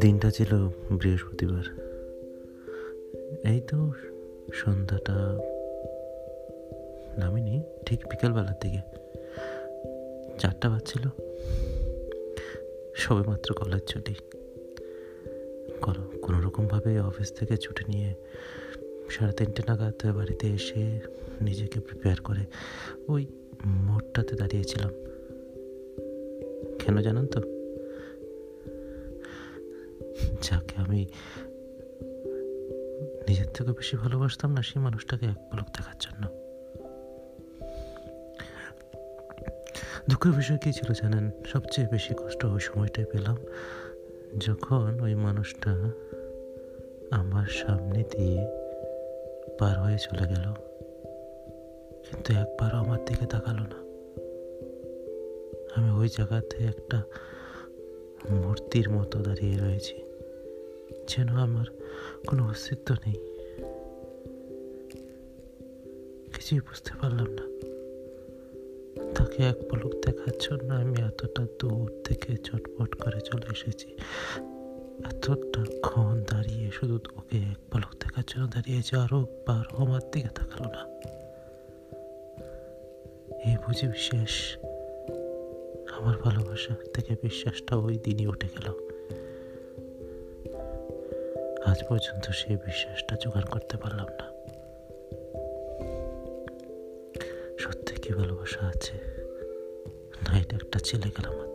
দিনটা ছিল বৃহস্পতিবার। এই তো সন্ধ্যাটা নামিনি, ঠিক বিকালবেলার দিকে। চারটা বাজছিল। সবে মাত্র কলেজ ছুটি। কোনো রকমভাবে অফিস থেকে ছুটি নিয়ে সাড়ে তিনটে নাগাদ বাড়িতে এসে নিজেকে প্রিপেয়ার করে ওই মোড়টাতে দাঁড়িয়েছিলাম। কেন জানেন তো? যাকে আমি নিজের থেকে বেশি ভালোবাসতাম না, সেই মানুষটাকে এক পলক দেখার জন্য। দুঃখের বিষয় কী ছিল জানেন? সবচেয়ে বেশি কষ্ট ওই সময়টাই পেলাম যখন ওই মানুষটা আমার সামনে দিয়ে পার হয়ে চলে গেল। কিন্তু একবারও আমার দিকে তাকালো না। আমি ওই জায়গাতে একটা মূর্তির মতো দাঁড়িয়ে রয়েছি, যেন আমার কোনো অস্তিত্ব নেই। কিছুই বুঝতে পারলাম না। তাকে এক পলক দেখার জন্য আমি এতটা দূর থেকে চটপট করে চলে এসেছি। এতটা ক্ষণ দাঁড়িয়ে শুধু ওকে এক পলক দেখার জন্য দাঁড়িয়েছে আরও বার আমার দিকে তাকালো না। বুঝি বিশ্বাস। আমার ভালোবাসা থেকে বিশ্বাসটা ওই দিনই উঠে গেল। আজ পর্যন্ত সেই বিশ্বাসটা জোগাড় করতে পারলাম না। সত্যি কি ভালোবাসা আছে? না, এটা একটা ছেলে গেলাম